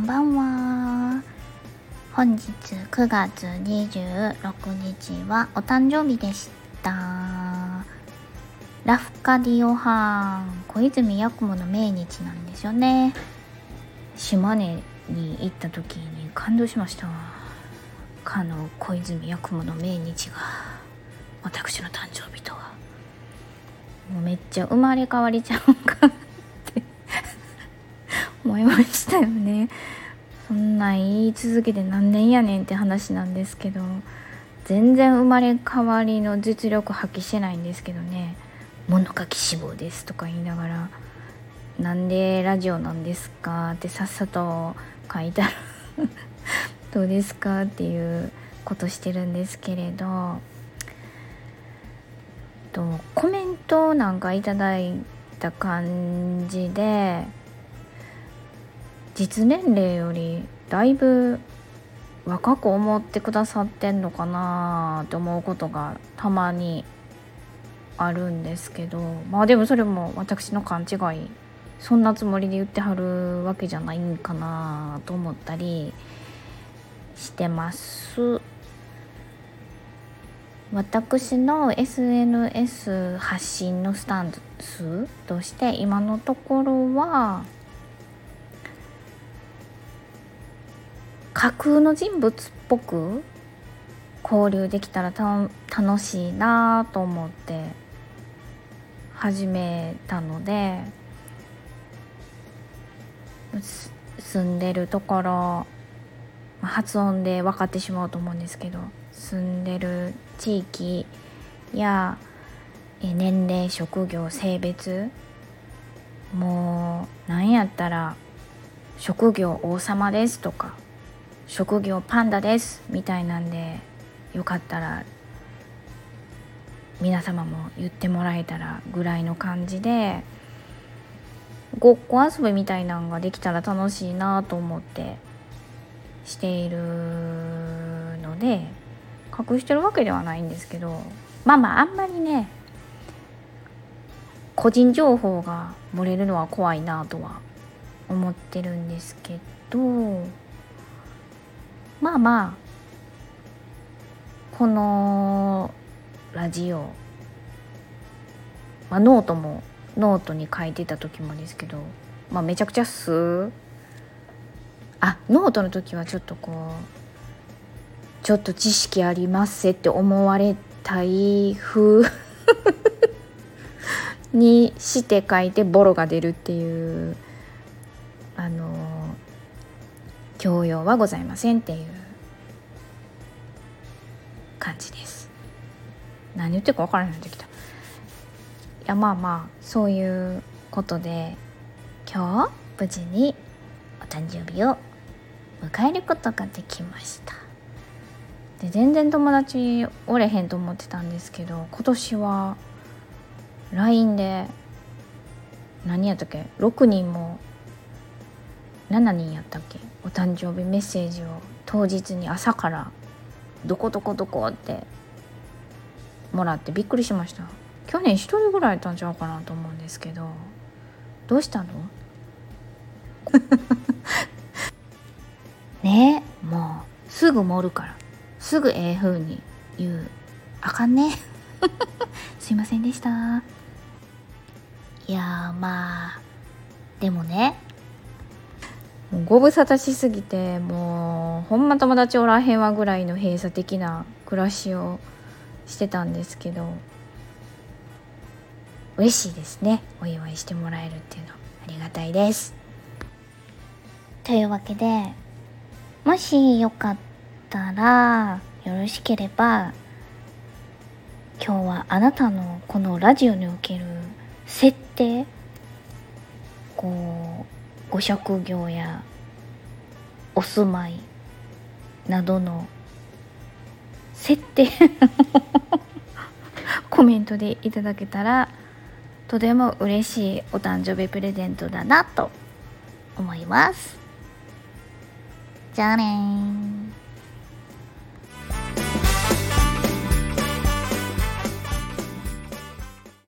んばんは。本日9月26日はお誕生日でした。ラフカディオハーン小泉八雲の命日なんですよね。島根に行った時に感動しました。かの小泉八雲の命日が。私の誕生日とは。もうめっちゃ生まれ変わりちゃうんかって。思いました。よね。そんな言い続けて何年やねんって話なんですけど全然生まれ変わりの実力発揮してないんですけどね。物書き志望ですとか言いながらなんでラジオなんですかってさっさと書いたら どうですかっていうことしてるんですけれどとコメントなんかいただいた感じで実年齢よりだいぶ若く思ってくださってんのかなって思うことがたまにあるんですけどまあでもそれも私の勘違いそんなつもりで言ってはるわけじゃないんかなと思ったりしてます。私の SNS 発信のスタンスとして今のところは架空の人物っぽく交流できたら楽しいなと思って始めたので住んでるところ発音で分かってしまうと思うんですけど住んでる地域や年齢職業性別もう何やったら職業王様ですとか職業パンダです。みたいなんでよかったら皆様も言ってもらえたらぐらいの感じでごっこ遊びみたいなんができたら楽しいなと思ってしているので隠してるわけではないんですけどまあまああんまりね個人情報が漏れるのは怖いなとは思ってるんですけどまあまあこのラジオ、まあ、ノートもノートに書いてた時もですけど、まあ、めちゃくちゃ数あノートの時はちょっとこうちょっと知識ありますぜって思われたい風 にして書いてボロが出るっていうあの教養はございませんっていう感じです。何言ってるか分からないできた。いやまあまあそういうことで今日無事にお誕生日を迎えることができました。で全然友達おれへんと思ってたんですけど今年は LINE で何やったっけ？6人も7人やったっけ？お誕生日メッセージを当日に朝から「どこどこどこ」ってもらってびっくりしました。去年1人ぐらいやったんちゃうかなと思うんですけどどうしたの？ねもうすぐ盛るから。すぐええ風に言う。あかんね。すいませんでした。いやまあでもねもうご無沙汰しすぎてもうほんま友達おらへんわぐらいの閉鎖的な暮らしをしてたんですけど嬉しいですね。お祝いしてもらえるっていうの。ありがたいです。というわけでもしよかったらよろしければ今日はあなたのこのラジオにおける設定お職業やお住まいなどの設定 コメントでいただけたらとても嬉しいお誕生日プレゼントだなと思います。じゃあね